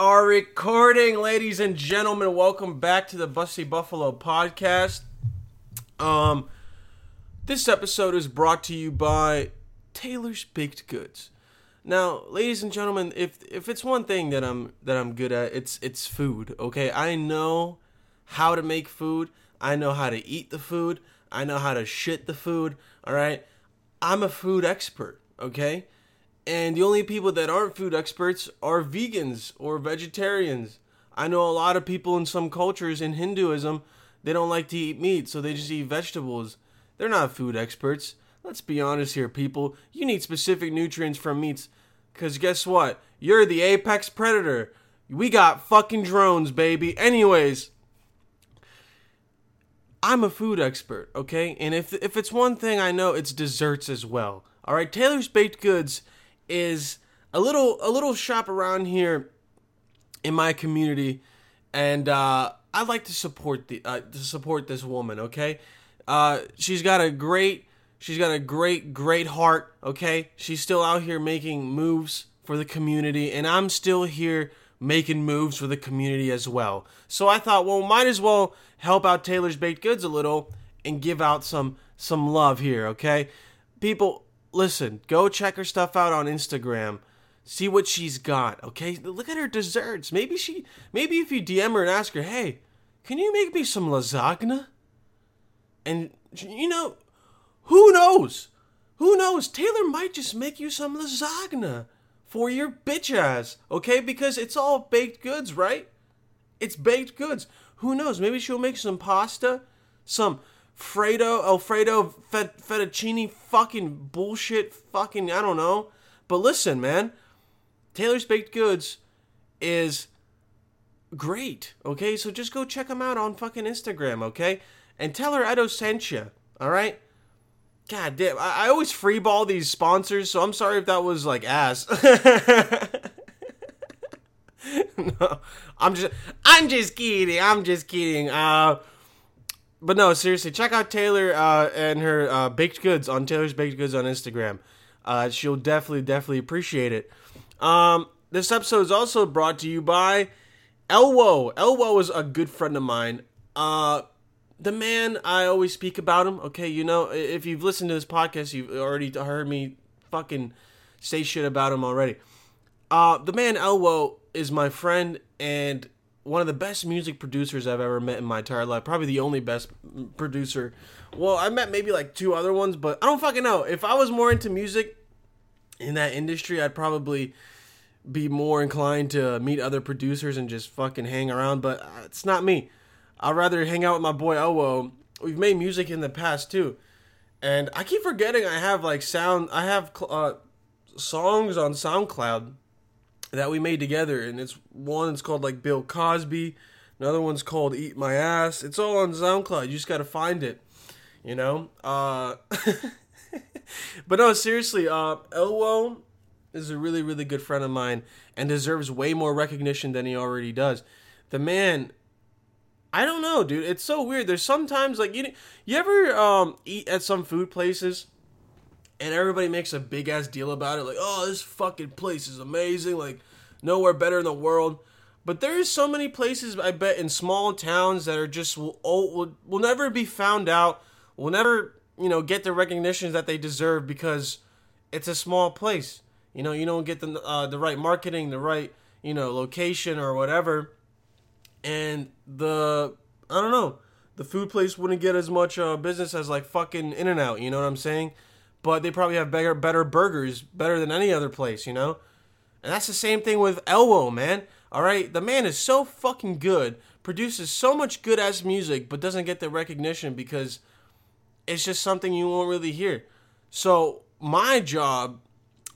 Are recording, ladies and gentlemen. Welcome back to the Busty Buffalo podcast. Um, this episode is brought to you by Taylor's Baked Goods. Now, ladies and gentlemen, if if it's one thing that I'm that I'm good at, it's it's food. Okay, I know how to make food. I know how to eat the food. I know how to shit the food. All right, I'm a food expert. Okay, and the only people that aren't food experts are vegans or vegetarians. I know a lot of people in some cultures in Hinduism, they don't like to eat meat, so they just eat vegetables. They're not food experts. Let's be honest here, people. You need specific nutrients from meats. Because guess what? You're the apex predator. We got fucking drones, baby. Anyways, I'm a food expert, okay? And if if it's one thing I know, it's desserts as well. All right, Taylor's Baked Goods is a little a little shop around here in my community, and uh, I'd like to support the uh, to support this woman. Okay, uh, she's got a great she's got a great great heart. Okay, she's still out here making moves for the community, and I'm still here making moves for the community as well. So I thought, well, might as well help out Taylor's Baked Goods a little and give out some some love here. Okay, people listen, go check her stuff out on Instagram. See what she's got, okay? Look at her desserts. Maybe she maybe if you DM her and ask her, "Hey, can you make me some lasagna?" And you know, who knows? Who knows? Taylor might just make you some lasagna for your bitch ass, okay? Because it's all baked goods, right? It's baked goods. Who knows? Maybe she'll make some pasta, some Fredo, Alfredo, fet, fettuccine, fucking bullshit, fucking, I don't know. But listen, man, Taylor's Baked Goods is great, okay? So just go check them out on fucking Instagram, okay? And tell her Edo sent you, alright? God damn, I, I always freeball these sponsors, so I'm sorry if that was like ass. no, I'm just, I'm just kidding, I'm just kidding. Uh, but no, seriously, check out Taylor uh, and her uh, baked goods on Taylor's Baked Goods on Instagram. Uh, she'll definitely, definitely appreciate it. Um, this episode is also brought to you by Elwo. Elwo is a good friend of mine. Uh, the man, I always speak about him. Okay, you know, if you've listened to this podcast, you've already heard me fucking say shit about him already. Uh, the man Elwo is my friend and one of the best music producers I've ever met in my entire life. Probably the only best producer. Well, I met maybe like two other ones, but I don't fucking know. If I was more into music in that industry, I'd probably be more inclined to meet other producers and just fucking hang around, but it's not me. I'd rather hang out with my boy Elwo. We've made music in the past too. And I keep forgetting I have like sound, I have uh, songs on SoundCloud that we made together, and it's one it's called like Bill Cosby, another one's called Eat My Ass. It's all on SoundCloud. You just gotta find it, you know. Uh, but no, seriously, uh, Elwo is a really really good friend of mine and deserves way more recognition than he already does. The man. I don't know, dude. It's so weird. There's sometimes like you you ever um eat at some food places and everybody makes a big ass deal about it like oh this fucking place is amazing like nowhere better in the world. But there's so many places i bet in small towns that are just will, will, will never be found out will never you know get the recognition that they deserve because it's a small place. You know you don't get the uh, the right marketing the right you know location or whatever. And the i don't know the food place wouldn't get as much uh, business as like fucking in and out you know what i'm saying but they probably have better better burgers, better than any other place, you know? And that's the same thing with Elwo, man. All right, the man is so fucking good, produces so much good ass music, but doesn't get the recognition because it's just something you won't really hear. So my job,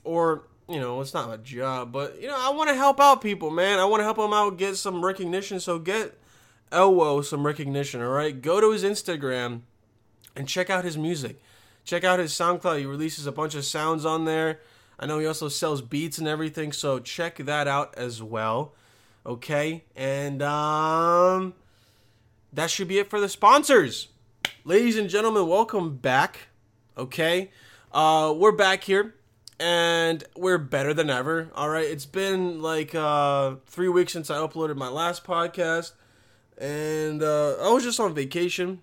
or you know, it's not a job, but you know, I want to help out people, man. I want to help them out get some recognition. So get Elwo some recognition. All right, go to his Instagram and check out his music. Check out his SoundCloud. He releases a bunch of sounds on there. I know he also sells beats and everything, so check that out as well. Okay, and um, that should be it for the sponsors. Ladies and gentlemen, welcome back. Okay, uh, we're back here, and we're better than ever. All right, it's been like uh, three weeks since I uploaded my last podcast, and uh, I was just on vacation.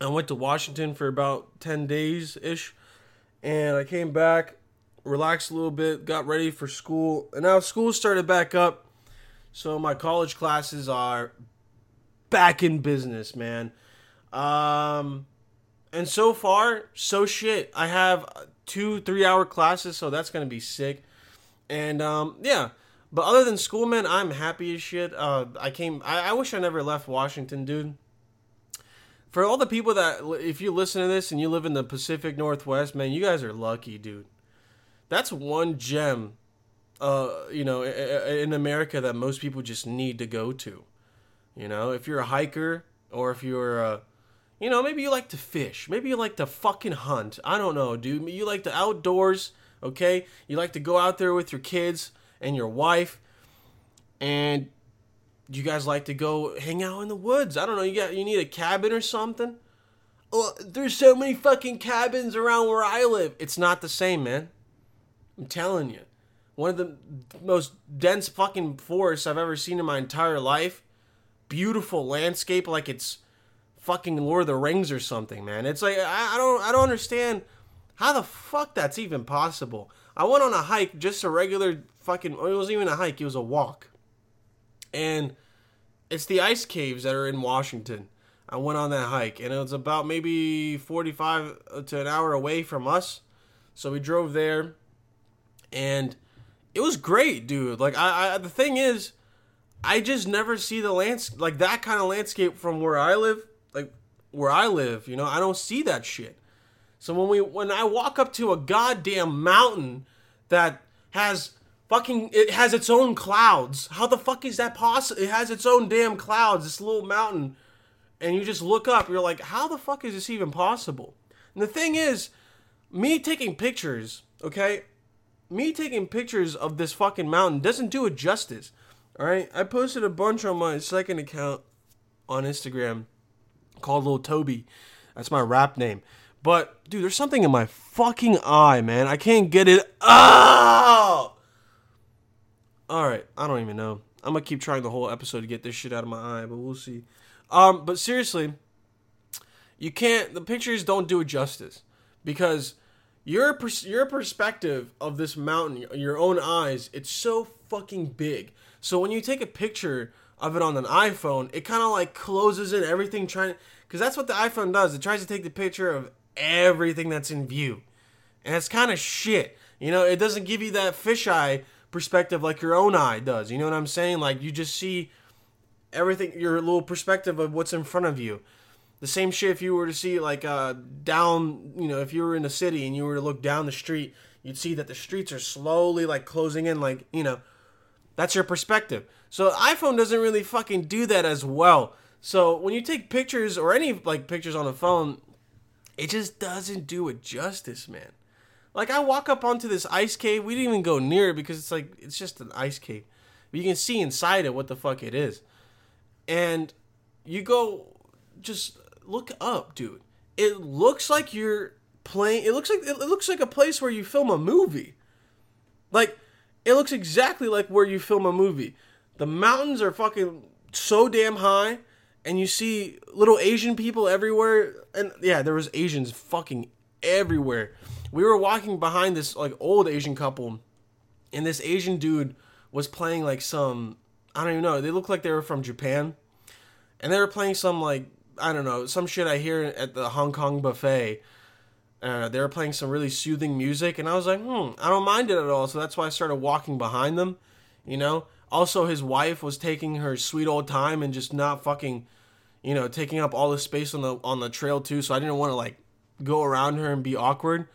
I went to Washington for about ten days ish, and I came back, relaxed a little bit, got ready for school, and now school started back up. So my college classes are back in business, man. Um, and so far, so shit. I have two three hour classes, so that's gonna be sick. And um, yeah, but other than school, man, I'm happy as shit. Uh, I came. I, I wish I never left Washington, dude. For all the people that, if you listen to this and you live in the Pacific Northwest, man, you guys are lucky, dude. That's one gem, uh, you know, in America that most people just need to go to. You know, if you're a hiker or if you're a you know, maybe you like to fish. Maybe you like to fucking hunt. I don't know, dude. You like the outdoors, okay? You like to go out there with your kids and your wife. And you guys like to go hang out in the woods. I don't know, you got you need a cabin or something? Oh, there's so many fucking cabins around where I live. It's not the same, man. I'm telling you. One of the most dense fucking forests I've ever seen in my entire life. Beautiful landscape like it's fucking Lord of the Rings or something, man. It's like I, I don't I don't understand how the fuck that's even possible. I went on a hike, just a regular fucking. It wasn't even a hike; it was a walk, and it's the ice caves that are in Washington. I went on that hike, and it was about maybe forty-five to an hour away from us. So we drove there, and it was great, dude. Like I, I the thing is, I just never see the lands like that kind of landscape from where I live like where I live, you know, I don't see that shit. So when we when I walk up to a goddamn mountain that has fucking it has its own clouds. How the fuck is that possible? It has its own damn clouds, this little mountain. And you just look up, you're like, how the fuck is this even possible? And the thing is, me taking pictures, okay? Me taking pictures of this fucking mountain doesn't do it justice. Alright? I posted a bunch on my second account on Instagram called Little Toby. That's my rap name. But dude, there's something in my fucking eye, man. I can't get it out. All right, I don't even know. I'm gonna keep trying the whole episode to get this shit out of my eye, but we'll see. Um, but seriously, you can't. The pictures don't do it justice because your pers- your perspective of this mountain, your own eyes, it's so fucking big. So when you take a picture of it on an iPhone, it kind of like closes in everything trying because that's what the iPhone does. It tries to take the picture of everything that's in view. And it's kind of shit. You know, it doesn't give you that fisheye perspective like your own eye does. You know what I'm saying? Like you just see everything your little perspective of what's in front of you. The same shit if you were to see like uh down, you know, if you were in a city and you were to look down the street, you'd see that the streets are slowly like closing in like, you know, that's your perspective. So iPhone doesn't really fucking do that as well. So when you take pictures or any like pictures on a phone, it just doesn't do it justice, man. Like I walk up onto this ice cave, we didn't even go near it because it's like it's just an ice cave. But you can see inside it what the fuck it is. And you go just look up, dude. It looks like you're playing it looks like it looks like a place where you film a movie. Like it looks exactly like where you film a movie. The mountains are fucking so damn high, and you see little Asian people everywhere. And yeah, there was Asians fucking everywhere. We were walking behind this like old Asian couple, and this Asian dude was playing like some I don't even know. They looked like they were from Japan, and they were playing some like I don't know some shit I hear at the Hong Kong buffet. Uh, they were playing some really soothing music, and I was like, hmm, I don't mind it at all. So that's why I started walking behind them, you know. Also, his wife was taking her sweet old time and just not fucking, you know, taking up all the space on the on the trail too. So I didn't want to like go around her and be awkward.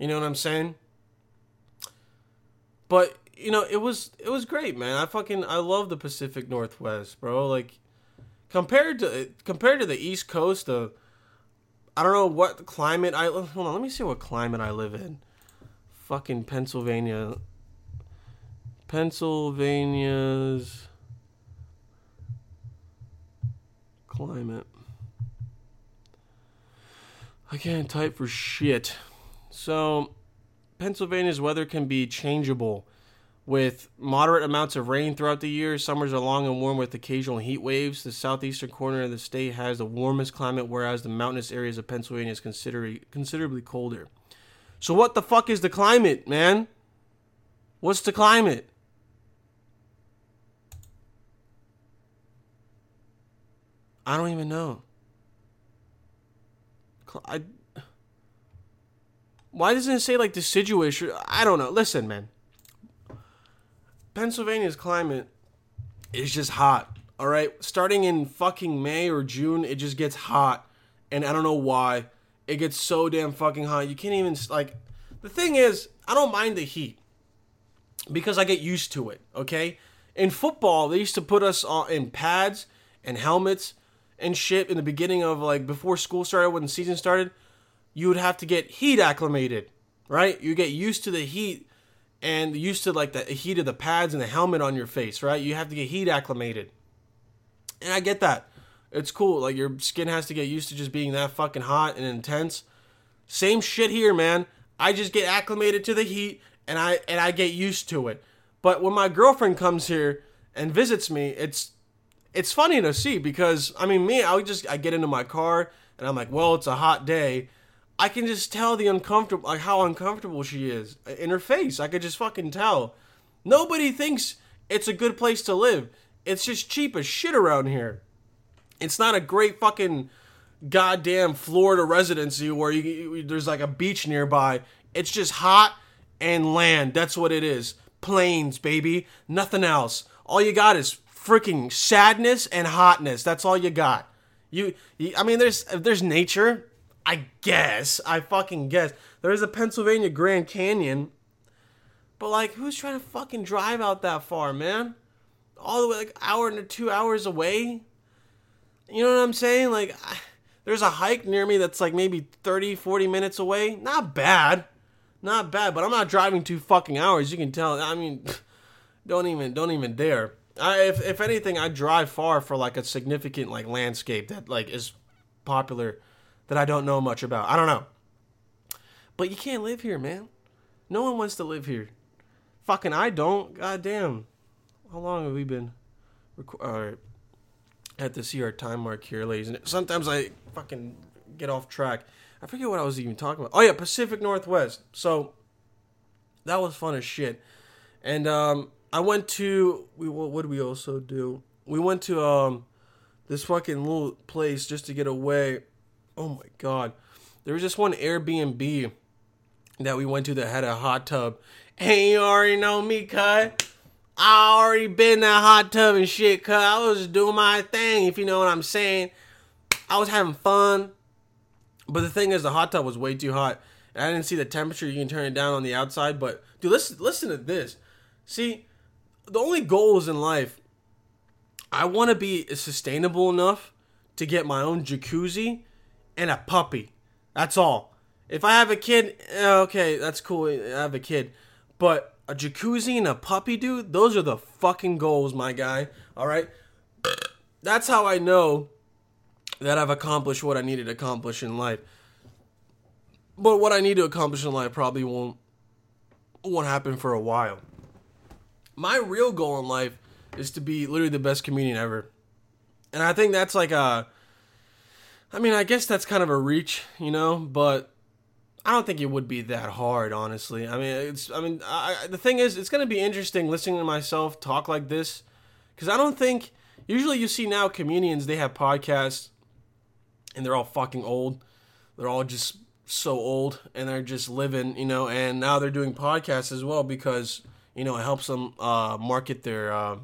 You know what I'm saying? But you know, it was it was great, man. I fucking I love the Pacific Northwest, bro. Like compared to compared to the East Coast, of I don't know what climate I hold on. Let me see what climate I live in. Fucking Pennsylvania. Pennsylvania's climate. I can't type for shit. So, Pennsylvania's weather can be changeable with moderate amounts of rain throughout the year. Summers are long and warm with occasional heat waves. The southeastern corner of the state has the warmest climate, whereas the mountainous areas of Pennsylvania is consider- considerably colder. So, what the fuck is the climate, man? What's the climate? I don't even know. I, why doesn't it say like deciduous? I don't know. Listen, man. Pennsylvania's climate is just hot. All right, starting in fucking May or June, it just gets hot, and I don't know why. It gets so damn fucking hot. You can't even like. The thing is, I don't mind the heat because I get used to it. Okay, in football, they used to put us in pads and helmets and shit in the beginning of like before school started when the season started. You would have to get heat acclimated, right? You get used to the heat and used to like the heat of the pads and the helmet on your face, right? You have to get heat acclimated. And I get that. It's cool. Like your skin has to get used to just being that fucking hot and intense. Same shit here, man. I just get acclimated to the heat and I and I get used to it. But when my girlfriend comes here and visits me, it's it's funny to see because I mean me, I just I get into my car and I'm like, well, it's a hot day I can just tell the uncomfortable, like how uncomfortable she is uh, in her face. I could just fucking tell. Nobody thinks it's a good place to live. It's just cheap as shit around here. It's not a great fucking goddamn Florida residency where you, you, there's like a beach nearby. It's just hot and land. That's what it is. Plains, baby. Nothing else. All you got is freaking sadness and hotness. That's all you got. You, you I mean, there's there's nature. I guess. I fucking guess. There is a Pennsylvania Grand Canyon. But like, who's trying to fucking drive out that far, man? All the way like hour and two hours away. You know what I'm saying? Like, I, there's a hike near me that's like maybe 30, 40 minutes away. Not bad. Not bad, but I'm not driving two fucking hours. You can tell. I mean, don't even, don't even dare. I, if, if anything, I drive far for like a significant like landscape that like is popular that I don't know much about. I don't know. But you can't live here, man. No one wants to live here. Fucking I don't. God damn. How long have we been uh, at the CR time mark here, ladies? And sometimes I fucking get off track. I forget what I was even talking about. Oh yeah, Pacific Northwest. So that was fun as shit. And um, I went to we what, did we also do? We went to um this fucking little place just to get away oh my god. There was just one Airbnb that we went to that had a hot tub. Hey, you already know me, cut. I already been in that hot tub and shit, cut. I was doing my thing, if you know what I'm saying. I was having fun. But the thing is, the hot tub was way too hot. And I didn't see the temperature. You can turn it down on the outside. But, dude, listen, listen to this. See, the only goals in life, I want to be sustainable enough to get my own jacuzzi and a puppy. That's all. If I have a kid, eh, okay, that's cool. I have a kid. But a jacuzzi and a puppy, dude, those are the fucking goals, my guy. All right? That's how I know that I've accomplished what I needed to accomplish in life. But what I need to accomplish in life probably won't won't happen for a while. My real goal in life is to be literally the best comedian ever. And I think that's like a I mean, I guess that's kind of a reach, you know, but I don't think it would be that hard, honestly. I mean, it's. I mean, I, the thing is, it's gonna be interesting listening to myself talk like this, because I don't think. Usually, you see now comedians they have podcasts, and they're all fucking old. They're all just so old, and they're just living, you know. And now they're doing podcasts as well because you know it helps them uh, market their uh,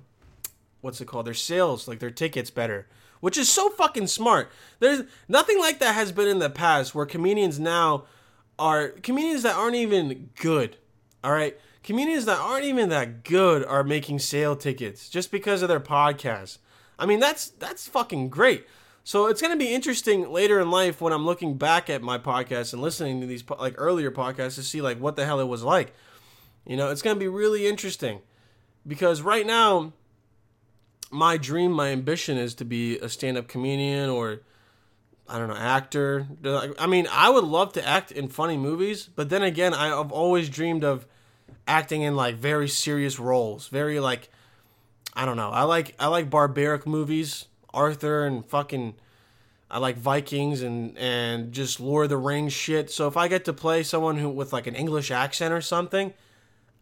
what's it called, their sales, like their tickets better which is so fucking smart. There's nothing like that has been in the past where comedians now are comedians that aren't even good. All right, comedians that aren't even that good are making sale tickets just because of their podcast. I mean, that's that's fucking great. So it's gonna be interesting later in life when I'm looking back at my podcast and listening to these like earlier podcasts to see like what the hell it was like. You know, it's gonna be really interesting because right now my dream, my ambition is to be a stand up comedian or I don't know, actor. I mean, I would love to act in funny movies, but then again, I've always dreamed of acting in like very serious roles, very like I don't know. I like I like barbaric movies, Arthur and fucking I like Vikings and and just Lord of the Rings shit. So if I get to play someone who with like an English accent or something,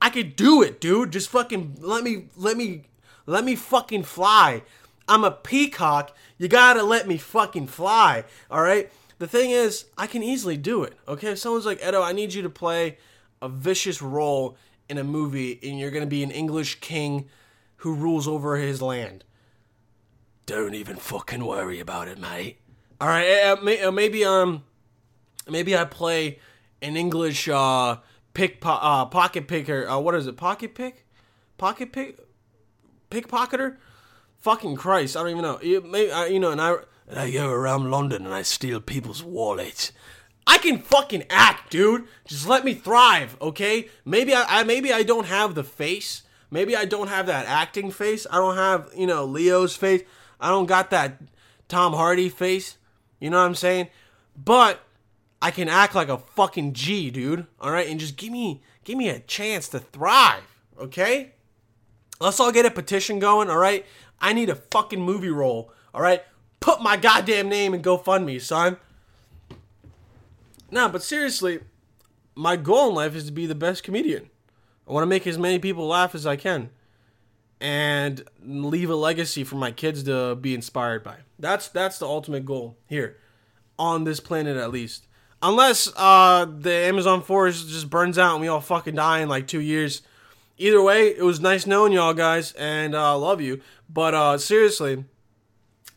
I could do it, dude. Just fucking let me let me let me fucking fly. I'm a peacock. You gotta let me fucking fly. All right. The thing is, I can easily do it. Okay. If someone's like Edo, I need you to play a vicious role in a movie, and you're gonna be an English king who rules over his land. Don't even fucking worry about it, mate. All right. Uh, maybe um, maybe I play an English uh pick po- uh, pocket picker. Uh, what is it? Pocket pick? Pocket pick? Pickpocketer? Fucking Christ! I don't even know. You, maybe, I, you know, and I and I go around London and I steal people's wallets. I can fucking act, dude. Just let me thrive, okay? Maybe I, I maybe I don't have the face. Maybe I don't have that acting face. I don't have, you know, Leo's face. I don't got that Tom Hardy face. You know what I'm saying? But I can act like a fucking G, dude. All right, and just give me give me a chance to thrive, okay? Let's all get a petition going, all right? I need a fucking movie role, all right? Put my goddamn name in GoFundMe, son. Nah, but seriously, my goal in life is to be the best comedian. I want to make as many people laugh as I can and leave a legacy for my kids to be inspired by. That's that's the ultimate goal here on this planet at least. Unless uh, the Amazon forest just burns out and we all fucking die in like two years. Either way, it was nice knowing y'all guys, and I uh, love you. But uh, seriously,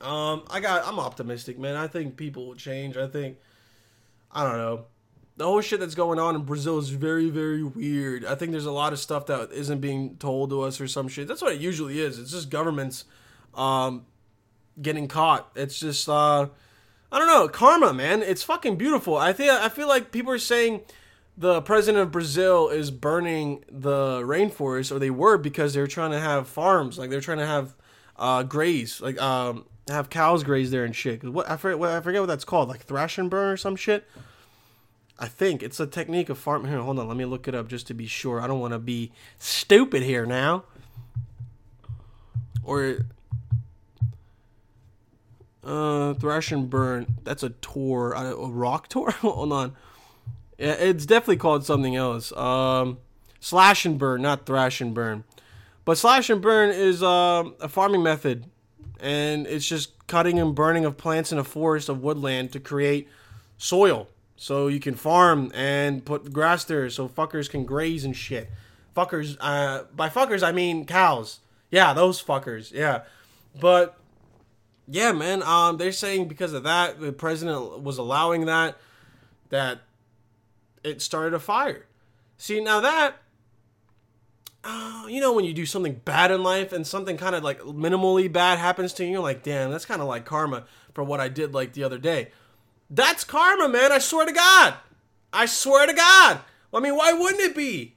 um, I got I'm optimistic, man. I think people will change. I think I don't know. The whole shit that's going on in Brazil is very, very weird. I think there's a lot of stuff that isn't being told to us or some shit. That's what it usually is. It's just governments um, getting caught. It's just uh, I don't know, karma, man. It's fucking beautiful. I think I feel like people are saying the president of Brazil is burning the rainforest, or they were because they're trying to have farms, like they're trying to have uh, graze, like um, have cows graze there and shit. What I forget, what I forget what that's called, like thrash and burn or some shit. I think it's a technique of farm. Here, hold on, let me look it up just to be sure. I don't want to be stupid here now. Or uh, Thrash and Burn. That's a tour. A rock tour? Hold on. It's definitely called something else. Um, slash and Burn, not Thrash and Burn. But Slash and Burn is uh, a farming method. And it's just cutting and burning of plants in a forest of woodland to create soil. So you can farm and put grass there so fuckers can graze and shit. Fuckers, uh, by fuckers I mean cows. Yeah, those fuckers. Yeah. But yeah, man. Um, they're saying because of that, the president was allowing that, that it started a fire. See, now that, uh, you know, when you do something bad in life and something kind of like minimally bad happens to you, you're like, damn, that's kind of like karma for what I did like the other day. That's karma, man. I swear to God. I swear to God. I mean, why wouldn't it be?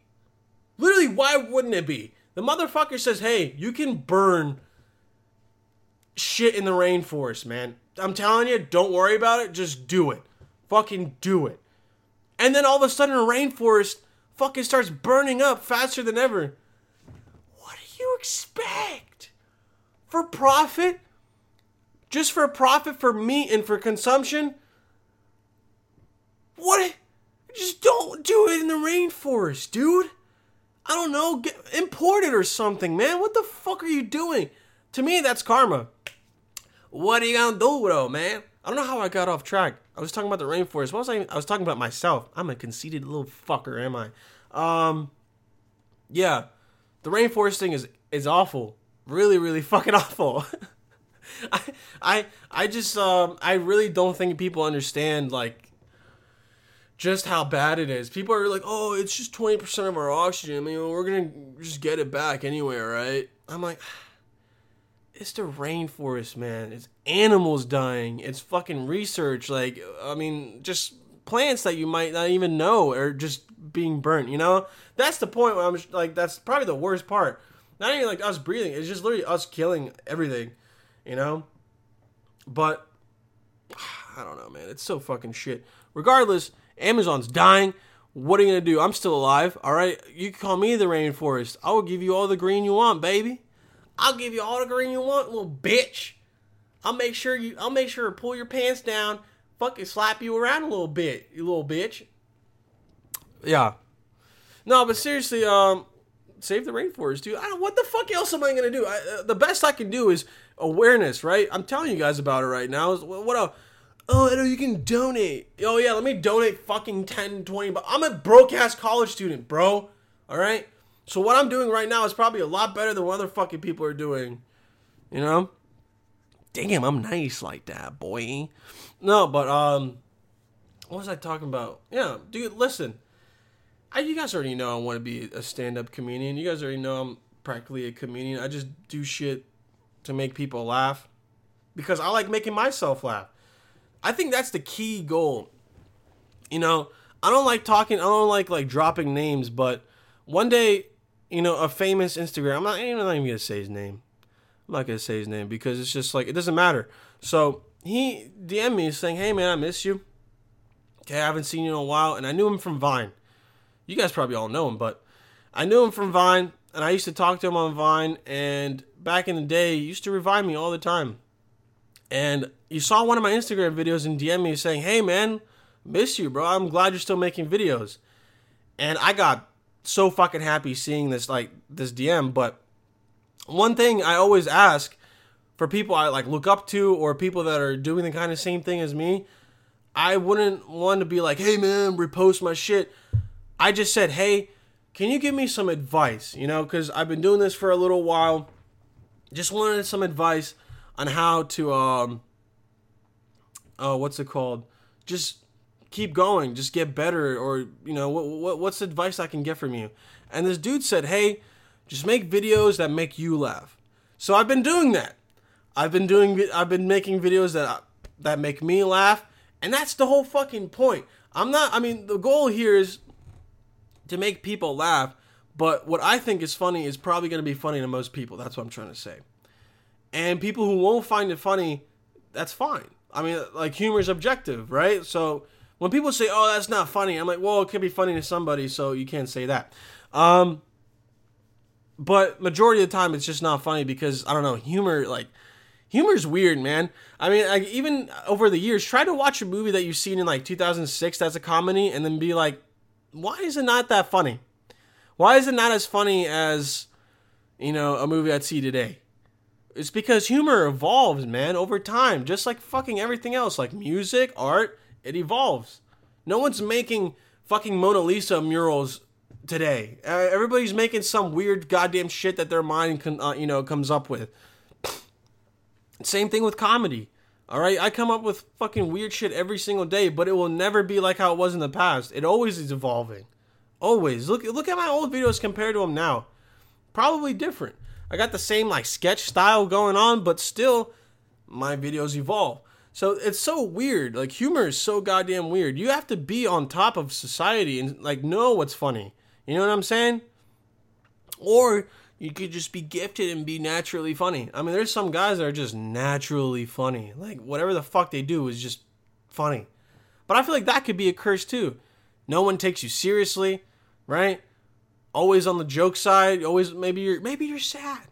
Literally, why wouldn't it be? The motherfucker says, hey, you can burn shit in the rainforest, man. I'm telling you, don't worry about it. Just do it. Fucking do it. And then all of a sudden, a rainforest fucking starts burning up faster than ever. What do you expect? For profit? Just for profit for meat and for consumption? What? Just don't do it in the rainforest, dude. I don't know. Get, import it or something, man. What the fuck are you doing? To me, that's karma. What are you gonna do though, man? I don't know how I got off track. I was talking about the rainforest. What was I? I was talking about myself. I'm a conceited little fucker, am I? Um, yeah, the rainforest thing is is awful. Really, really fucking awful. I, I, I just, um, I really don't think people understand like just how bad it is. People are like, "Oh, it's just twenty percent of our oxygen. I mean, we're gonna just get it back anyway, right?" I'm like it's the rainforest, man. It's animals dying. It's fucking research. Like, I mean, just plants that you might not even know are just being burnt. You know, that's the point. Where I'm like, that's probably the worst part. Not even like us breathing. It's just literally us killing everything. You know, but I don't know, man. It's so fucking shit. Regardless, Amazon's dying. What are you gonna do? I'm still alive. All right, you can call me the rainforest. I will give you all the green you want, baby. I'll give you all the green you want, little bitch. I'll make sure you. I'll make sure to pull your pants down. Fucking slap you around a little bit, you little bitch. Yeah. No, but seriously, um, save the rainforest, dude. I don't. What the fuck else am I gonna do? I, uh, the best I can do is awareness, right? I'm telling you guys about it right now. What else? Oh, I know you can donate. Oh yeah, let me donate fucking 10, 20 but I'm a broke ass college student, bro. Alright? So what I'm doing right now is probably a lot better than what other fucking people are doing. You know? Damn, I'm nice like that, boy. No, but um what was I talking about? Yeah, dude, listen. I, you guys already know I want to be a stand-up comedian. You guys already know I'm practically a comedian. I just do shit to make people laugh because I like making myself laugh. I think that's the key goal. You know, I don't like talking. I don't like like dropping names, but one day, you know, a famous Instagram. I'm not, I'm not even gonna say his name. I'm not gonna say his name because it's just like it doesn't matter. So he DM me saying, "Hey man, I miss you. Okay, I haven't seen you in a while, and I knew him from Vine. You guys probably all know him, but I knew him from Vine, and I used to talk to him on Vine. And back in the day, he used to revine me all the time. And you saw one of my Instagram videos and DM me saying, "Hey man, miss you, bro. I'm glad you're still making videos." And I got so fucking happy seeing this like this DM. But one thing I always ask for people I like look up to or people that are doing the kind of same thing as me, I wouldn't want to be like, "Hey man, repost my shit." I just said, hey, can you give me some advice? You know, because I've been doing this for a little while. Just wanted some advice on how to, um, oh, what's it called? Just keep going, just get better, or you know, what, what what's advice I can get from you? And this dude said, hey, just make videos that make you laugh. So I've been doing that. I've been doing, I've been making videos that that make me laugh, and that's the whole fucking point. I'm not. I mean, the goal here is to make people laugh. But what I think is funny is probably going to be funny to most people. That's what I'm trying to say. And people who won't find it funny, that's fine. I mean, like humor is objective, right? So when people say, "Oh, that's not funny," I'm like, "Well, it could be funny to somebody, so you can't say that." Um, but majority of the time, it's just not funny because I don't know humor. Like humor's weird, man. I mean, like even over the years, try to watch a movie that you've seen in like 2006 that's a comedy, and then be like, why is it not that funny? Why is it not as funny as, you know, a movie I'd see today? It's because humor evolves, man, over time, just like fucking everything else, like music, art, it evolves. No one's making fucking Mona Lisa murals today. Uh, everybody's making some weird goddamn shit that their mind, can, uh, you know, comes up with. Same thing with comedy. All right, I come up with fucking weird shit every single day, but it will never be like how it was in the past. It always is evolving. Always. Look look at my old videos compared to them now. Probably different. I got the same like sketch style going on, but still my videos evolve. So it's so weird. Like humor is so goddamn weird. You have to be on top of society and like know what's funny. You know what I'm saying? Or you could just be gifted and be naturally funny. I mean, there's some guys that are just naturally funny. Like whatever the fuck they do is just funny. But I feel like that could be a curse too. No one takes you seriously, right? Always on the joke side. Always maybe you're maybe you're sad.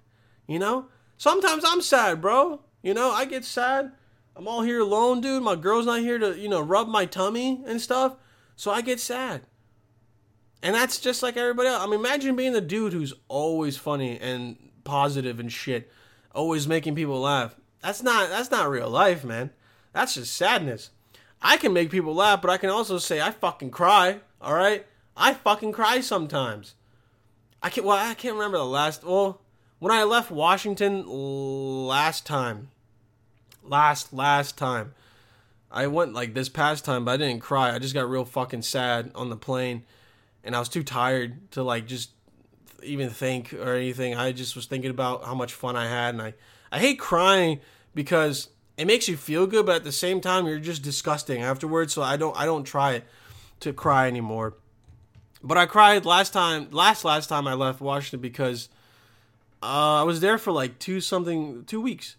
You know? Sometimes I'm sad, bro. You know, I get sad. I'm all here alone, dude. My girl's not here to, you know, rub my tummy and stuff. So I get sad. And that's just like everybody else. I mean, imagine being the dude who's always funny and positive and shit, always making people laugh. That's not that's not real life, man. That's just sadness. I can make people laugh, but I can also say I fucking cry. All right, I fucking cry sometimes. I can't. Well, I can't remember the last. Well, when I left Washington last time, last last time, I went like this past time, but I didn't cry. I just got real fucking sad on the plane and I was too tired to like just even think or anything. I just was thinking about how much fun I had, and I I hate crying because it makes you feel good, but at the same time you're just disgusting afterwards. So I don't I don't try to cry anymore. But I cried last time, last last time I left Washington because uh, I was there for like two something two weeks,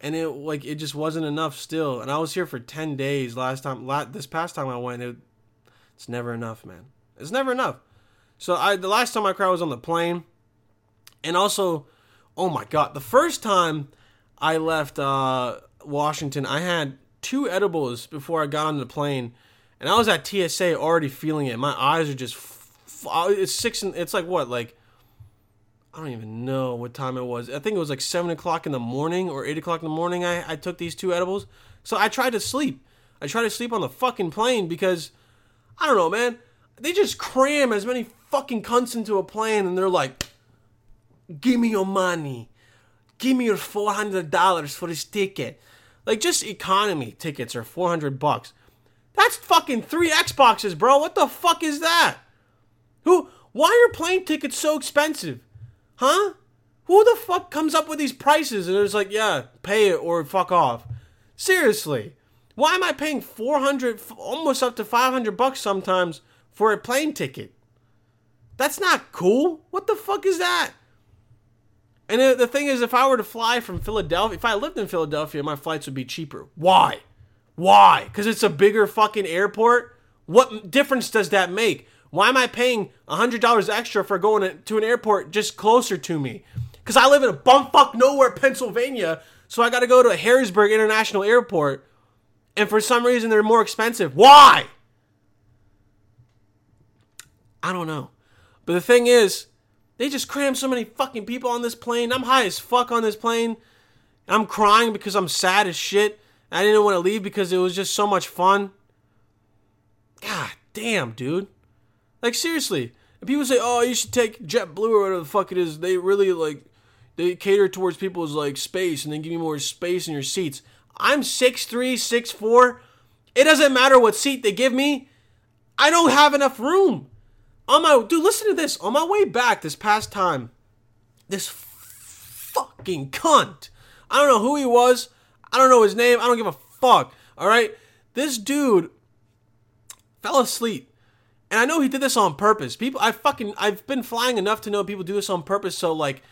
and it like it just wasn't enough still. And I was here for ten days last time. La- this past time I went, it, it's never enough, man. It's never enough. So I the last time I cried was on the plane, and also, oh my god, the first time I left uh, Washington, I had two edibles before I got on the plane, and I was at TSA already feeling it. My eyes are just f- it's six. And, it's like what like I don't even know what time it was. I think it was like seven o'clock in the morning or eight o'clock in the morning. I, I took these two edibles. So I tried to sleep. I tried to sleep on the fucking plane because I don't know, man. They just cram as many fucking cunts into a plane and they're like, give me your money. Give me your four hundred dollars for this ticket. Like just economy tickets are four hundred bucks. That's fucking three Xboxes, bro. What the fuck is that? Who why are plane tickets so expensive? Huh? Who the fuck comes up with these prices and it's like, yeah, pay it or fuck off? Seriously. Why am I paying 400 almost up to 500 bucks sometimes for a plane ticket? That's not cool. What the fuck is that? And the thing is, if I were to fly from Philadelphia, if I lived in Philadelphia, my flights would be cheaper. Why? Why? Because it's a bigger fucking airport? What difference does that make? Why am I paying $100 extra for going to an airport just closer to me? Because I live in a bumfuck nowhere, Pennsylvania, so I got to go to Harrisburg International Airport, and for some reason they're more expensive. Why? I don't know. But the thing is, they just cram so many fucking people on this plane. I'm high as fuck on this plane. I'm crying because I'm sad as shit. I didn't want to leave because it was just so much fun. God damn, dude. Like seriously, and people say, "Oh, you should take JetBlue or whatever the fuck it is." They really like they cater towards people's like space and they give you more space in your seats. I'm six three, six four. It doesn't matter what seat they give me. I don't have enough room. On my dude, listen to this. On my way back this past time, this fucking cunt. I don't know who he was. I don't know his name. I don't give a fuck. All right, this dude fell asleep and I know he did this on purpose. People, I fucking, I've been flying enough to know people do this on purpose. So like,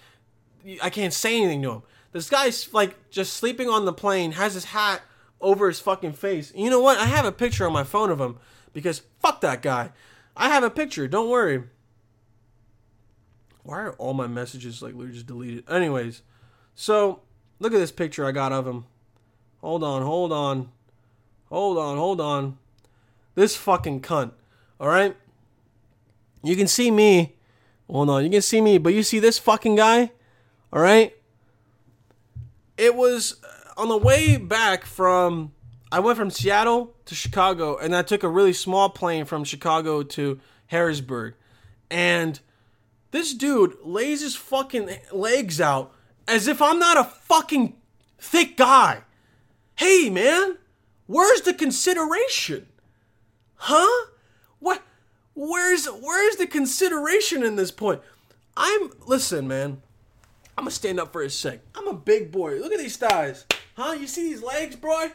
I can't say anything to him. This guy's like just sleeping on the plane, has his hat over his fucking face. And you know what? I have a picture on my phone of him because fuck that guy. I have a picture. Don't worry. Why are all my messages like literally just deleted? Anyways, so look at this picture I got of him. Hold on, hold on, hold on, hold on. This fucking cunt. All right? You can see me. Well, no, you can see me, but you see this fucking guy? All right? It was uh, on the way back from. I went from Seattle to Chicago, and I took a really small plane from Chicago to Harrisburg. And this dude lays his fucking legs out as if I'm not a fucking thick guy. Hey, man, where's the consideration? Huh? What? Where's where's the consideration in this point? I'm listen, man. I'm gonna stand up for a sec. I'm a big boy. Look at these thighs, huh? You see these legs, bro?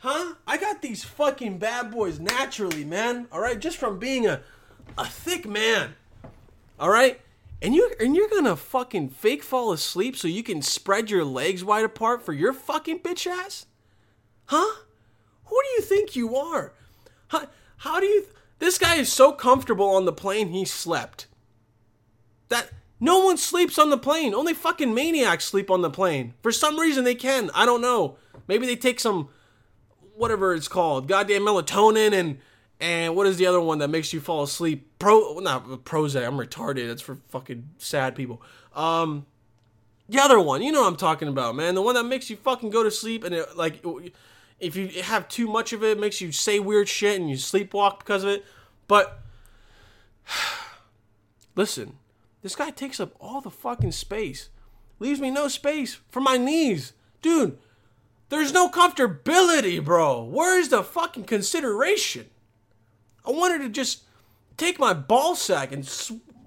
Huh? I got these fucking bad boys naturally, man. All right, just from being a a thick man. All right, and you and you're gonna fucking fake fall asleep so you can spread your legs wide apart for your fucking bitch ass, huh? Who do you think you are? How, how do you? This guy is so comfortable on the plane he slept. That no one sleeps on the plane. Only fucking maniacs sleep on the plane. For some reason they can. I don't know. Maybe they take some whatever it's called, goddamn melatonin and and what is the other one that makes you fall asleep? Pro not Prozac. I'm retarded. That's for fucking sad people. Um the other one, you know what I'm talking about, man. The one that makes you fucking go to sleep and it like if you have too much of it, it makes you say weird shit and you sleepwalk because of it. But listen, this guy takes up all the fucking space, leaves me no space for my knees, dude. There's no comfortability, bro. Where's the fucking consideration? I wanted to just take my ball sack and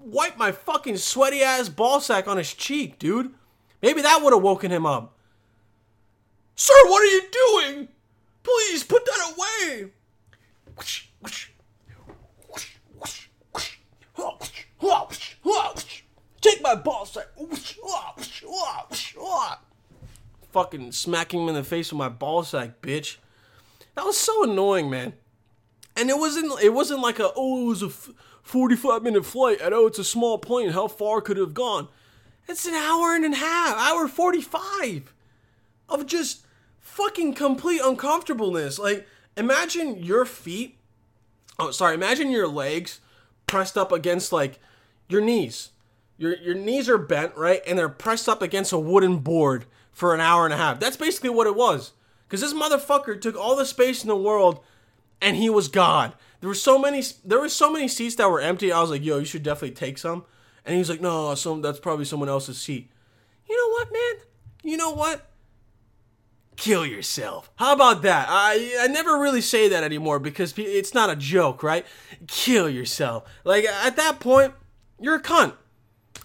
wipe my fucking sweaty ass ball sack on his cheek, dude. Maybe that would have woken him up. Sir, what are you doing? Please put that away. Take my ball sack. fucking smacking him in the face with my ball sack, bitch. That was so annoying, man. And it wasn't it wasn't like a oh it was a f- 45 minute flight. I know oh, it's a small plane. How far could it have gone? It's an hour and a half, hour 45 of just fucking complete uncomfortableness. Like imagine your feet oh sorry, imagine your legs pressed up against like your knees. Your your knees are bent, right? And they're pressed up against a wooden board for an hour and a half. That's basically what it was. Cuz this motherfucker took all the space in the world and he was God. There were so many there were so many seats that were empty. I was like, "Yo, you should definitely take some." And he was like, "No, some that's probably someone else's seat." You know what, man? You know what? Kill yourself. How about that? I I never really say that anymore because it's not a joke, right? Kill yourself. Like at that point, you're a cunt.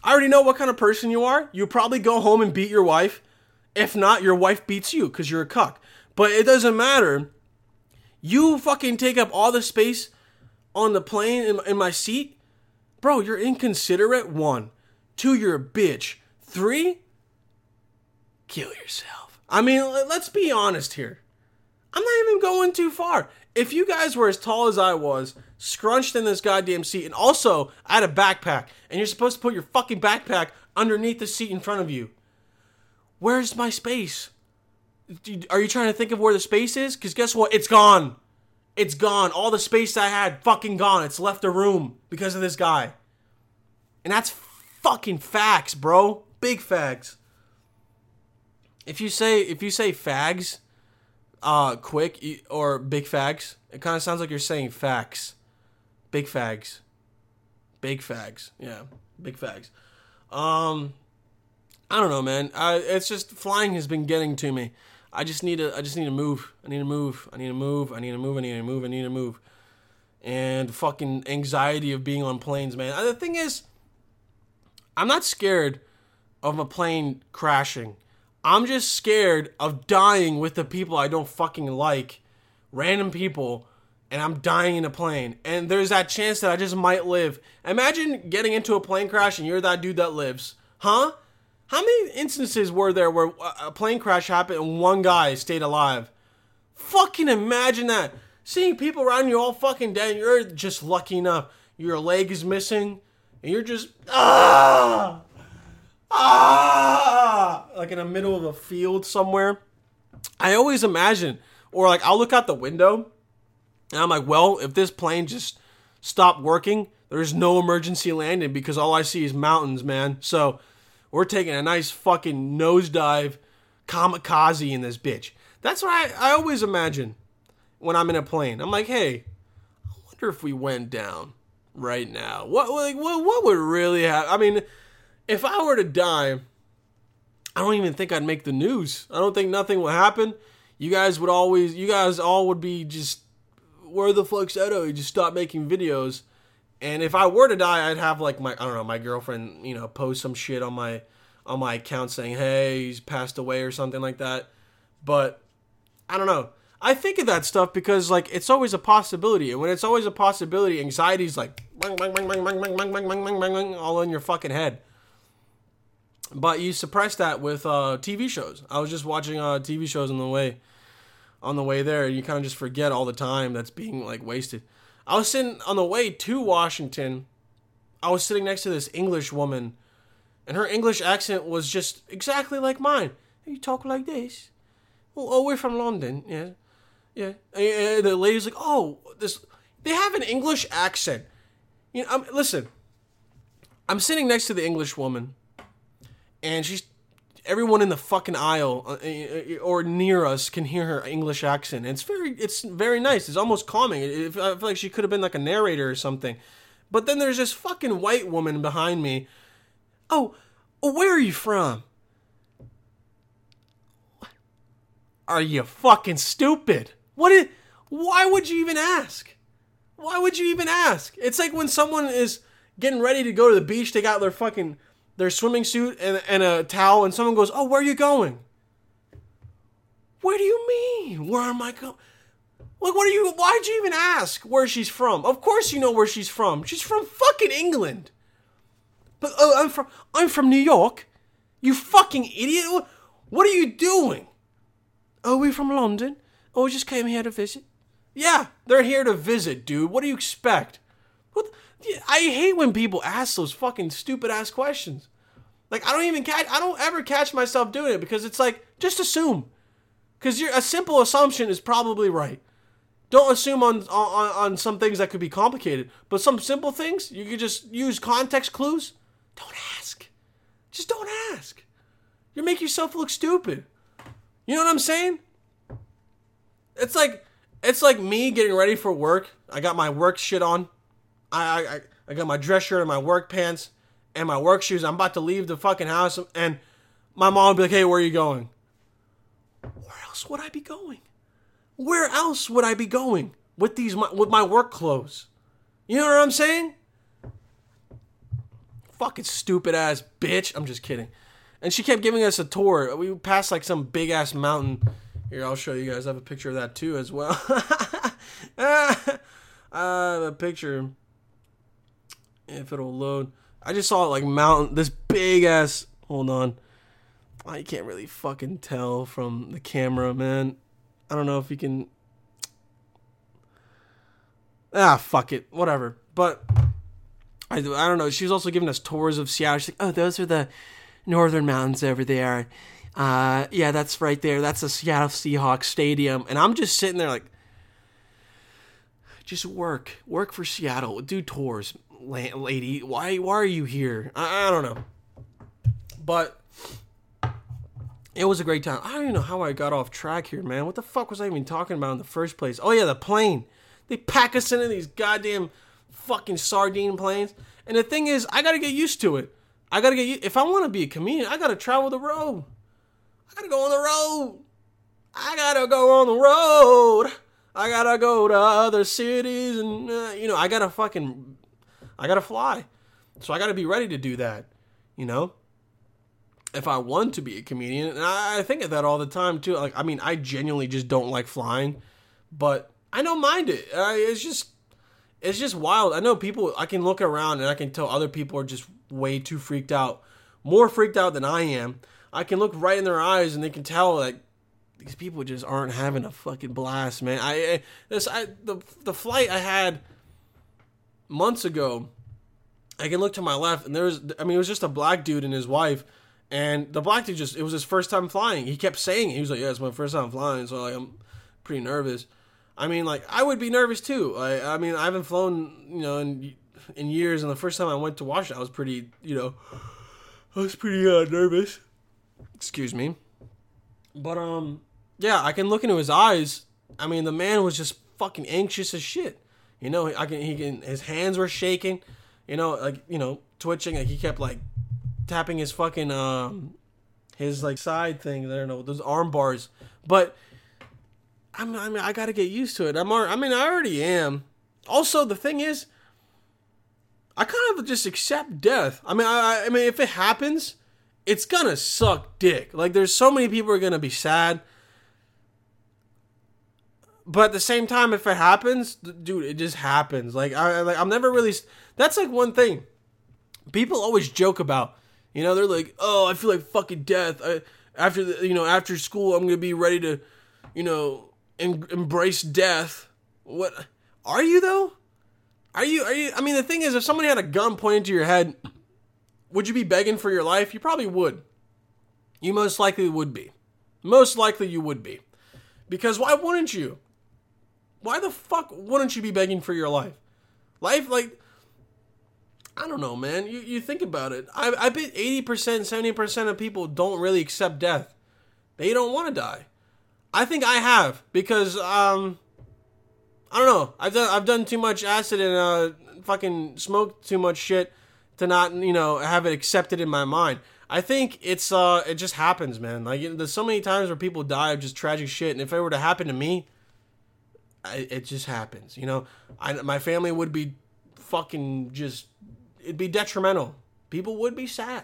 I already know what kind of person you are. You probably go home and beat your wife. If not, your wife beats you because you're a cuck. But it doesn't matter you fucking take up all the space on the plane in, in my seat? Bro, you're inconsiderate. One. Two, you're a bitch. Three, kill yourself. I mean, let's be honest here. I'm not even going too far. If you guys were as tall as I was, scrunched in this goddamn seat, and also I had a backpack, and you're supposed to put your fucking backpack underneath the seat in front of you, where's my space? Are you trying to think of where the space is? Because guess what? It's gone. It's gone. All the space I had, fucking gone. It's left a room because of this guy. And that's fucking facts, bro. Big facts. If you say if you say fags, uh, quick or big fags, it kind of sounds like you're saying facts. Big fags. Big fags. Yeah, big fags. Um, I don't know, man. I, it's just flying has been getting to me. I just need to I just need to move. I need to move. I need to move. I need to move. I need to move. I need to move. And fucking anxiety of being on planes, man. The thing is, I'm not scared of a plane crashing. I'm just scared of dying with the people I don't fucking like, random people, and I'm dying in a plane. And there's that chance that I just might live. Imagine getting into a plane crash and you're that dude that lives. Huh? How many instances were there where a plane crash happened and one guy stayed alive? Fucking imagine that. Seeing people around you all fucking dead and you're just lucky enough. Your leg is missing and you're just ah ah like in the middle of a field somewhere. I always imagine or like I'll look out the window and I'm like, well, if this plane just stopped working, there's no emergency landing because all I see is mountains, man. So we're taking a nice fucking nosedive kamikaze in this bitch. That's what I, I always imagine when I'm in a plane. I'm like, hey, I wonder if we went down right now. What like what what would really happen? I mean, if I were to die, I don't even think I'd make the news. I don't think nothing would happen. You guys would always, you guys all would be just, where the fuck's Edo? You just stop making videos. And if I were to die, I'd have like my I don't know my girlfriend you know post some shit on my on my account saying hey he's passed away or something like that. But I don't know. I think of that stuff because like it's always a possibility, and when it's always a possibility, anxiety's like bang, bang, bang, bang, bang, bang, bang, bang, bang, bang, all in your fucking head. But you suppress that with uh, TV shows. I was just watching uh, TV shows on the way on the way there, and you kind of just forget all the time that's being like wasted. I was sitting on the way to Washington. I was sitting next to this English woman, and her English accent was just exactly like mine. You talk like this. Oh, oh we're from London. Yeah, yeah. And the lady's like, "Oh, this." They have an English accent. You know, I'm, listen. I'm sitting next to the English woman, and she's everyone in the fucking aisle uh, uh, or near us can hear her English accent. It's very, it's very nice. It's almost calming. I feel like she could have been like a narrator or something. But then there's this fucking white woman behind me. Oh, oh where are you from? Are you fucking stupid? What is? Why would you even ask? Why would you even ask? It's like when someone is getting ready to go to the beach, they got their fucking their swimming suit and, and a towel, and someone goes, "Oh, where are you going?" Where do you mean? Where am I going? Like, what are you? Why'd you even ask where she's from? Of course you know where she's from. She's from fucking England. But oh, I'm from I'm from New York. You fucking idiot. What are you doing? Oh, we from London. Oh, we just came here to visit. Yeah, they're here to visit, dude. What do you expect? I hate when people ask those fucking stupid ass questions. Like I don't even catch. I don't ever catch myself doing it because it's like just assume, because you're a simple assumption is probably right. Don't assume on, on on some things that could be complicated, but some simple things you could just use context clues. Don't ask. Just don't ask. You make yourself look stupid. You know what I'm saying? It's like it's like me getting ready for work. I got my work shit on. I I I got my dress shirt and my work pants and my work shoes. I'm about to leave the fucking house and my mom would be like, "Hey, where are you going?" Where else would I be going? Where else would I be going with these with my work clothes? You know what I'm saying? Fucking stupid ass bitch. I'm just kidding. And she kept giving us a tour. We passed like some big ass mountain. Here, I'll show you guys. I have a picture of that too as well. I have a picture. If it'll load. I just saw like mountain this big ass hold on. I can't really fucking tell from the camera, man. I don't know if you can Ah, fuck it. Whatever. But I, I don't know. She was also giving us tours of Seattle. She's like, oh, those are the northern mountains over there. Uh, yeah, that's right there. That's the Seattle Seahawks Stadium. And I'm just sitting there like, just work, work for Seattle, do tours, lady. Why, why are you here? I, I don't know, but it was a great time. I don't even know how I got off track here, man. What the fuck was I even talking about in the first place? Oh yeah, the plane. They pack us into these goddamn fucking sardine planes. And the thing is, I gotta get used to it. I gotta get if I want to be a comedian, I gotta travel the road. I gotta go on the road. I gotta go on the road. I gotta go to other cities, and uh, you know, I gotta fucking, I gotta fly. So I gotta be ready to do that. You know, if I want to be a comedian, and I, I think of that all the time too. Like, I mean, I genuinely just don't like flying, but I don't mind it. Uh, it's just it's just wild. I know people. I can look around and I can tell other people are just way too freaked out, more freaked out than I am. I can look right in their eyes and they can tell like these people just aren't having a fucking blast, man. I, I this I the the flight I had months ago. I can look to my left and there's I mean it was just a black dude and his wife. And the black dude just it was his first time flying. He kept saying it. He was like, "Yeah, it's my first time flying." So like I'm pretty nervous. I mean, like I would be nervous too. I, I mean, I haven't flown, you know, in in years, and the first time I went to Washington, I was pretty, you know, I was pretty uh, nervous. Excuse me, but um, yeah, I can look into his eyes. I mean, the man was just fucking anxious as shit. You know, I can he can his hands were shaking. You know, like you know, twitching. Like he kept like tapping his fucking um his like side thing. I don't know those arm bars, but I'm, I mean, I got to get used to it. I'm, I mean, I already am. Also, the thing is, I kind of just accept death. I mean, I, I mean, if it happens, it's gonna suck dick. Like, there's so many people are gonna be sad. But at the same time, if it happens, dude, it just happens. Like, I, like, I'm never really. That's like one thing people always joke about. You know, they're like, "Oh, I feel like fucking death." I, after the, you know, after school, I'm gonna be ready to, you know, em- embrace death. What are you though? Are you? Are you? I mean, the thing is, if somebody had a gun pointed to your head, would you be begging for your life? You probably would. You most likely would be. Most likely you would be. Because why wouldn't you? Why the fuck wouldn't you be begging for your life? Life, like, I don't know, man. You, you think about it. I, I bet 80%, 70% of people don't really accept death. They don't want to die. I think I have because um, I don't know. I've done I've done too much acid and uh, fucking smoked too much shit to not you know have it accepted in my mind. I think it's uh it just happens, man. Like there's so many times where people die of just tragic shit, and if it were to happen to me, I, it just happens. You know, I, my family would be fucking just it'd be detrimental. People would be sad.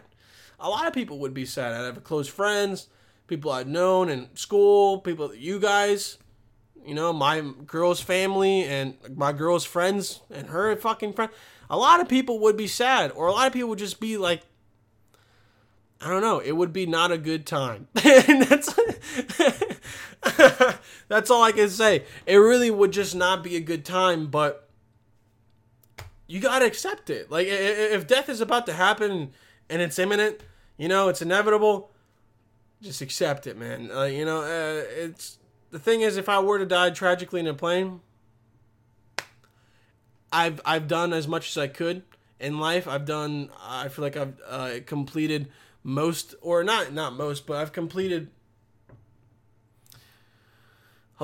A lot of people would be sad. I'd have close friends people I'd known in school, people, you guys, you know, my girl's family and my girl's friends and her fucking friend. A lot of people would be sad, or a lot of people would just be like, I don't know. It would be not a good time. and that's that's all I can say. It really would just not be a good time, but you got to accept it. Like if death is about to happen and it's imminent, you know, it's inevitable, just accept it, man. Uh, you know, uh, it's the thing is if I were to die tragically in a plane, I've I've done as much as I could in life. I've done I feel like I've uh, completed most or not not most, but I've completed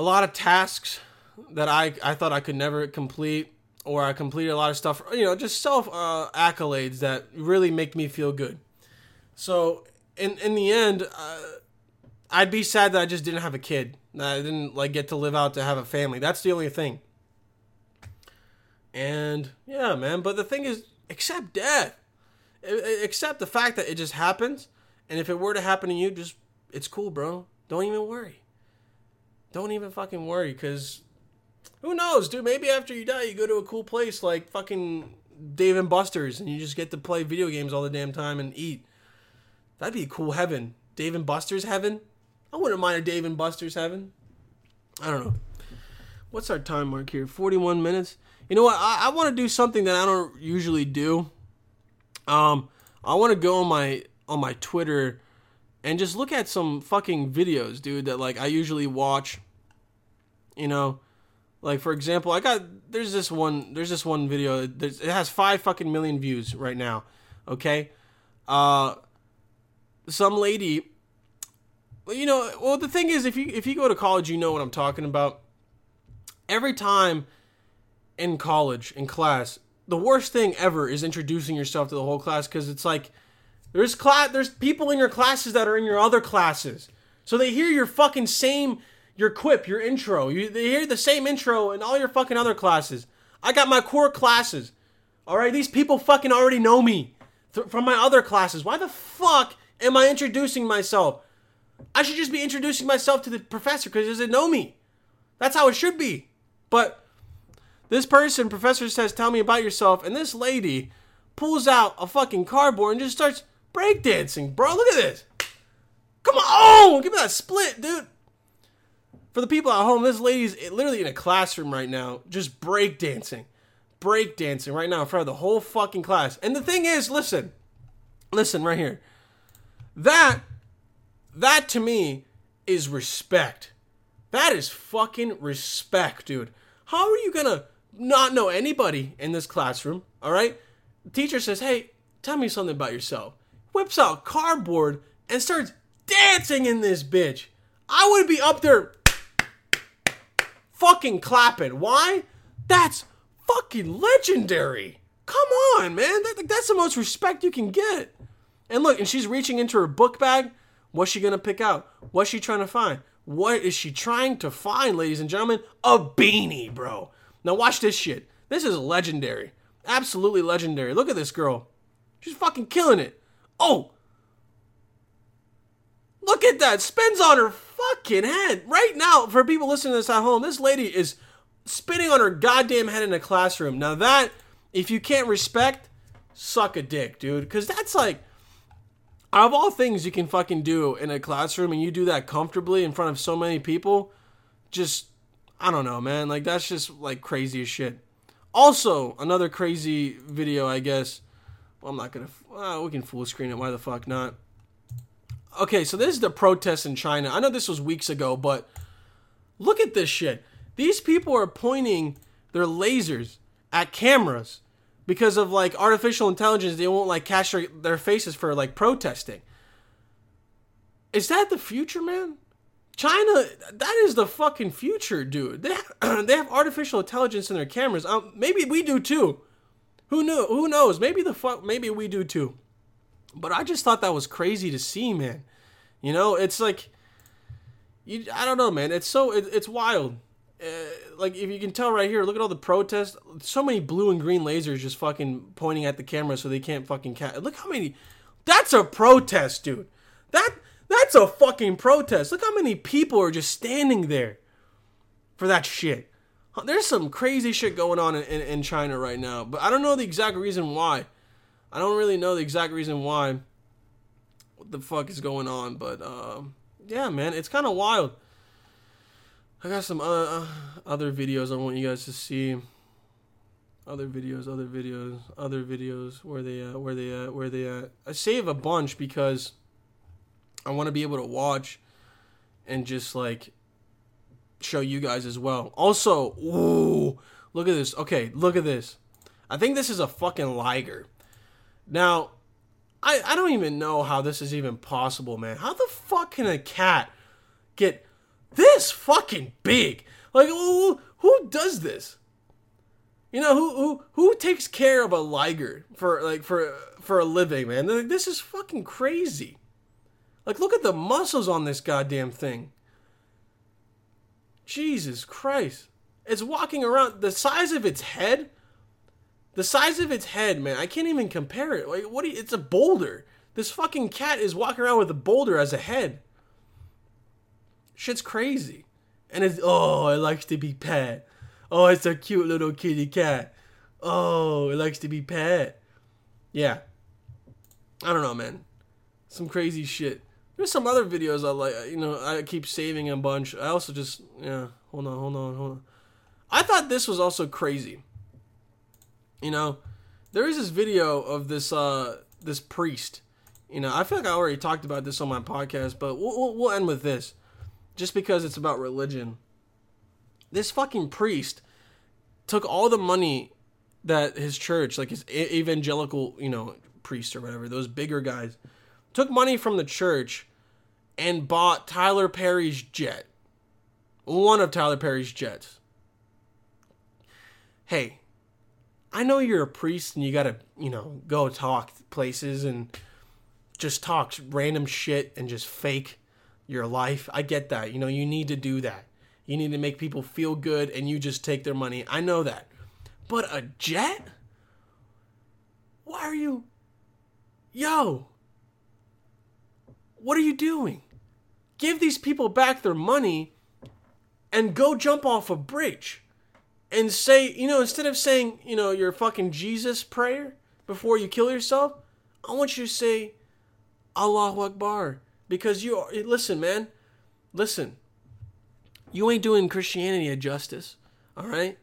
a lot of tasks that I I thought I could never complete or I completed a lot of stuff, you know, just self uh, accolades that really make me feel good. So in in the end, uh, I'd be sad that I just didn't have a kid. That I didn't like get to live out to have a family. That's the only thing. And yeah, man. But the thing is, accept death. Accept the fact that it just happens. And if it were to happen to you, just it's cool, bro. Don't even worry. Don't even fucking worry, cause who knows, dude? Maybe after you die, you go to a cool place like fucking Dave and Buster's, and you just get to play video games all the damn time and eat. That'd be a cool heaven. Dave and Buster's heaven. I wouldn't mind a Dave and Buster's heaven. I don't know. What's our time mark here? 41 minutes. You know what? I, I want to do something that I don't usually do. Um, I want to go on my on my Twitter and just look at some fucking videos, dude, that like I usually watch. You know, like for example, I got there's this one there's this one video it has five fucking million views right now. Okay, uh, some lady. You know, well the thing is, if you if you go to college, you know what I'm talking about. Every time in college in class the worst thing ever is introducing yourself to the whole class because it's like there's class there's people in your classes that are in your other classes. So they hear your fucking same your quip your intro. You they hear the same intro in all your fucking other classes. I got my core classes. All right these people fucking already know me th- from my other classes. Why the fuck am i introducing myself? I should just be introducing myself to the professor because he doesn't know me. That's how it should be. But this person, professor says, tell me about yourself, and this lady pulls out a fucking cardboard and just starts breakdancing, bro. Look at this. Come on, oh, give me that split, dude. For the people at home, this lady's literally in a classroom right now, just breakdancing. Breakdancing right now in front of the whole fucking class. And the thing is, listen, listen right here. That, that to me is respect. That is fucking respect, dude. How are you gonna not know anybody in this classroom, all right? The teacher says, hey, tell me something about yourself. Whips out cardboard and starts dancing in this bitch. I would be up there fucking clapping. Why? That's fucking legendary. Come on, man. That, that's the most respect you can get. And look, and she's reaching into her book bag. What's she gonna pick out? What's she trying to find? What is she trying to find, ladies and gentlemen? A beanie, bro. Now watch this shit. This is legendary. Absolutely legendary. Look at this girl. She's fucking killing it. Oh! Look at that. Spins on her fucking head. Right now, for people listening to this at home, this lady is spinning on her goddamn head in a classroom. Now that, if you can't respect, suck a dick, dude. Because that's like, out of all things you can fucking do in a classroom and you do that comfortably in front of so many people, just I don't know, man. Like that's just like crazy as shit. Also, another crazy video, I guess. I'm not gonna. Well, we can full screen it. Why the fuck not? Okay, so this is the protest in China. I know this was weeks ago, but look at this shit. These people are pointing their lasers at cameras because of like artificial intelligence. They won't like capture their faces for like protesting. Is that the future, man? China, that is the fucking future, dude. They have, they have artificial intelligence in their cameras. Um, maybe we do too. Who knew? Who knows? Maybe the fuck. Maybe we do too. But I just thought that was crazy to see, man. You know, it's like, you. I don't know, man. It's so. It, it's wild. Uh, like if you can tell right here, look at all the protests. So many blue and green lasers just fucking pointing at the camera so they can't fucking cat. Look how many. That's a protest, dude. That that's a fucking protest. Look how many people are just standing there for that shit. There's some crazy shit going on in, in, in China right now, but I don't know the exact reason why. I don't really know the exact reason why. what the fuck is going on. But um, yeah, man, it's kind of wild. I got some uh, other videos I want you guys to see. Other videos, other videos, other videos. Where they at? Where they at? Where they at? I save a bunch because I want to be able to watch and just like show you guys as well. Also, ooh, look at this. Okay, look at this. I think this is a fucking liger. Now, I I don't even know how this is even possible, man. How the fuck can a cat get this fucking big? Like who, who does this? You know who who who takes care of a liger for like for for a living, man? Like, this is fucking crazy. Like look at the muscles on this goddamn thing. Jesus Christ. It's walking around the size of its head. The size of its head, man. I can't even compare it. Like what? You, it's a boulder. This fucking cat is walking around with a boulder as a head. Shit's crazy. And it's oh, it likes to be pet. Oh, it's a cute little kitty cat. Oh, it likes to be pet. Yeah. I don't know, man. Some crazy shit. There's some other videos I like. You know, I keep saving a bunch. I also just yeah. Hold on, hold on, hold on. I thought this was also crazy. You know, there is this video of this uh this priest. You know, I feel like I already talked about this on my podcast, but we'll, we'll, we'll end with this, just because it's about religion. This fucking priest took all the money that his church, like his evangelical, you know, priest or whatever, those bigger guys, took money from the church and bought Tyler Perry's jet. One of Tyler Perry's jets. Hey, I know you're a priest and you gotta, you know, go talk places and just talk random shit and just fake your life. I get that. You know, you need to do that. You need to make people feel good and you just take their money. I know that. But a jet? Why are you. Yo! What are you doing? Give these people back their money and go jump off a bridge and say, you know, instead of saying, you know, your fucking Jesus prayer before you kill yourself, I want you to say Allahu Akbar because you are, listen, man, listen. You ain't doing Christianity a justice, all right?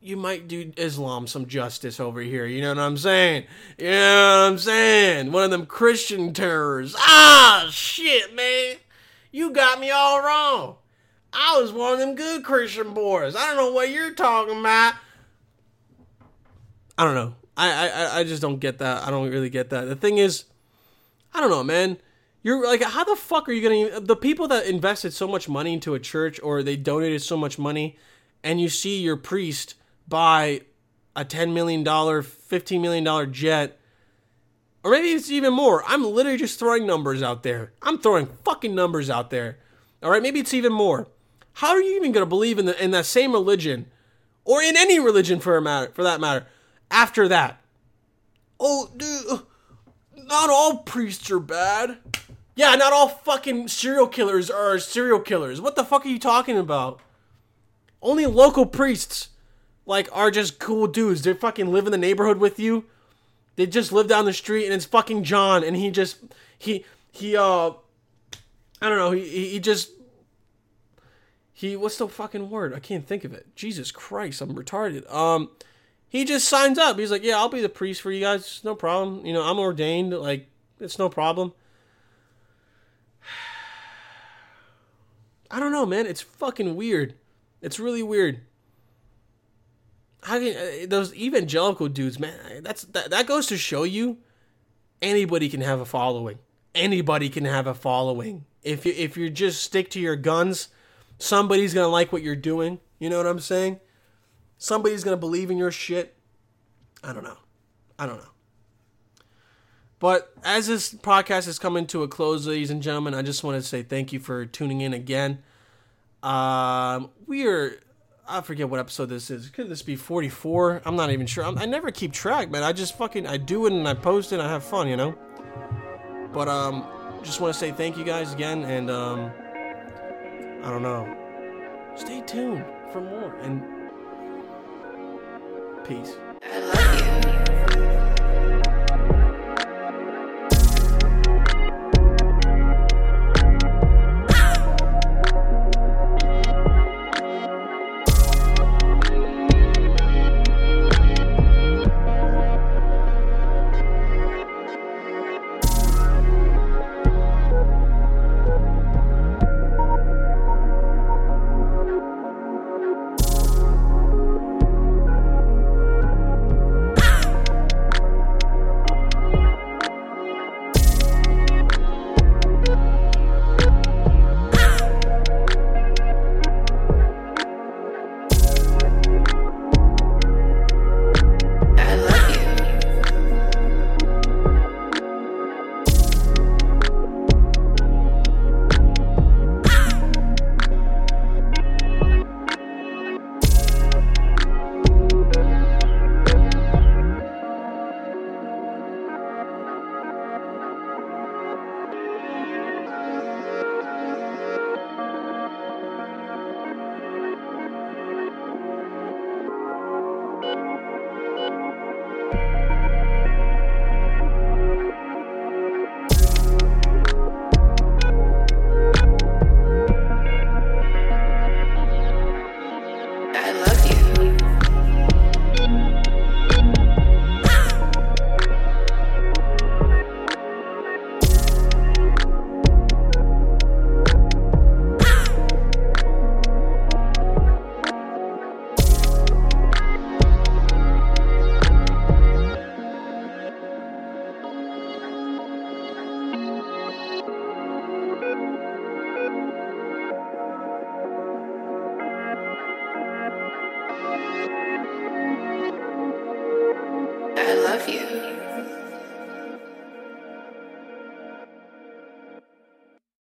You might do Islam some justice over here. You know what I'm saying? You know what I'm saying? One of them Christian terrors. Ah, shit, man. You got me all wrong. I was one of them good Christian boys. I don't know what you're talking about. I don't know. I, I I just don't get that. I don't really get that. The thing is, I don't know, man. You're like, how the fuck are you gonna? The people that invested so much money into a church, or they donated so much money, and you see your priest buy a ten million dollar, fifteen million dollar jet or maybe it's even more. I'm literally just throwing numbers out there. I'm throwing fucking numbers out there. All right, maybe it's even more. How are you even going to believe in the in that same religion or in any religion for a matter for that matter after that? Oh, dude, not all priests are bad. Yeah, not all fucking serial killers are serial killers. What the fuck are you talking about? Only local priests like are just cool dudes. They fucking live in the neighborhood with you they just live down the street and it's fucking John and he just he he uh I don't know, he he just he what's the fucking word? I can't think of it. Jesus Christ, I'm retarded. Um he just signs up. He's like, "Yeah, I'll be the priest for you guys. No problem. You know, I'm ordained. Like, it's no problem." I don't know, man. It's fucking weird. It's really weird how can uh, those evangelical dudes, man? That's that, that goes to show you anybody can have a following. Anybody can have a following. If you if you just stick to your guns, somebody's gonna like what you're doing. You know what I'm saying? Somebody's gonna believe in your shit. I don't know. I don't know. But as this podcast is coming to a close, ladies and gentlemen, I just want to say thank you for tuning in again. Um, we are I forget what episode this is. Could this be 44? I'm not even sure. I'm, i never keep track, man. I just fucking I do it and I post it. and I have fun, you know. But um, just want to say thank you guys again, and um, I don't know. Stay tuned for more and peace.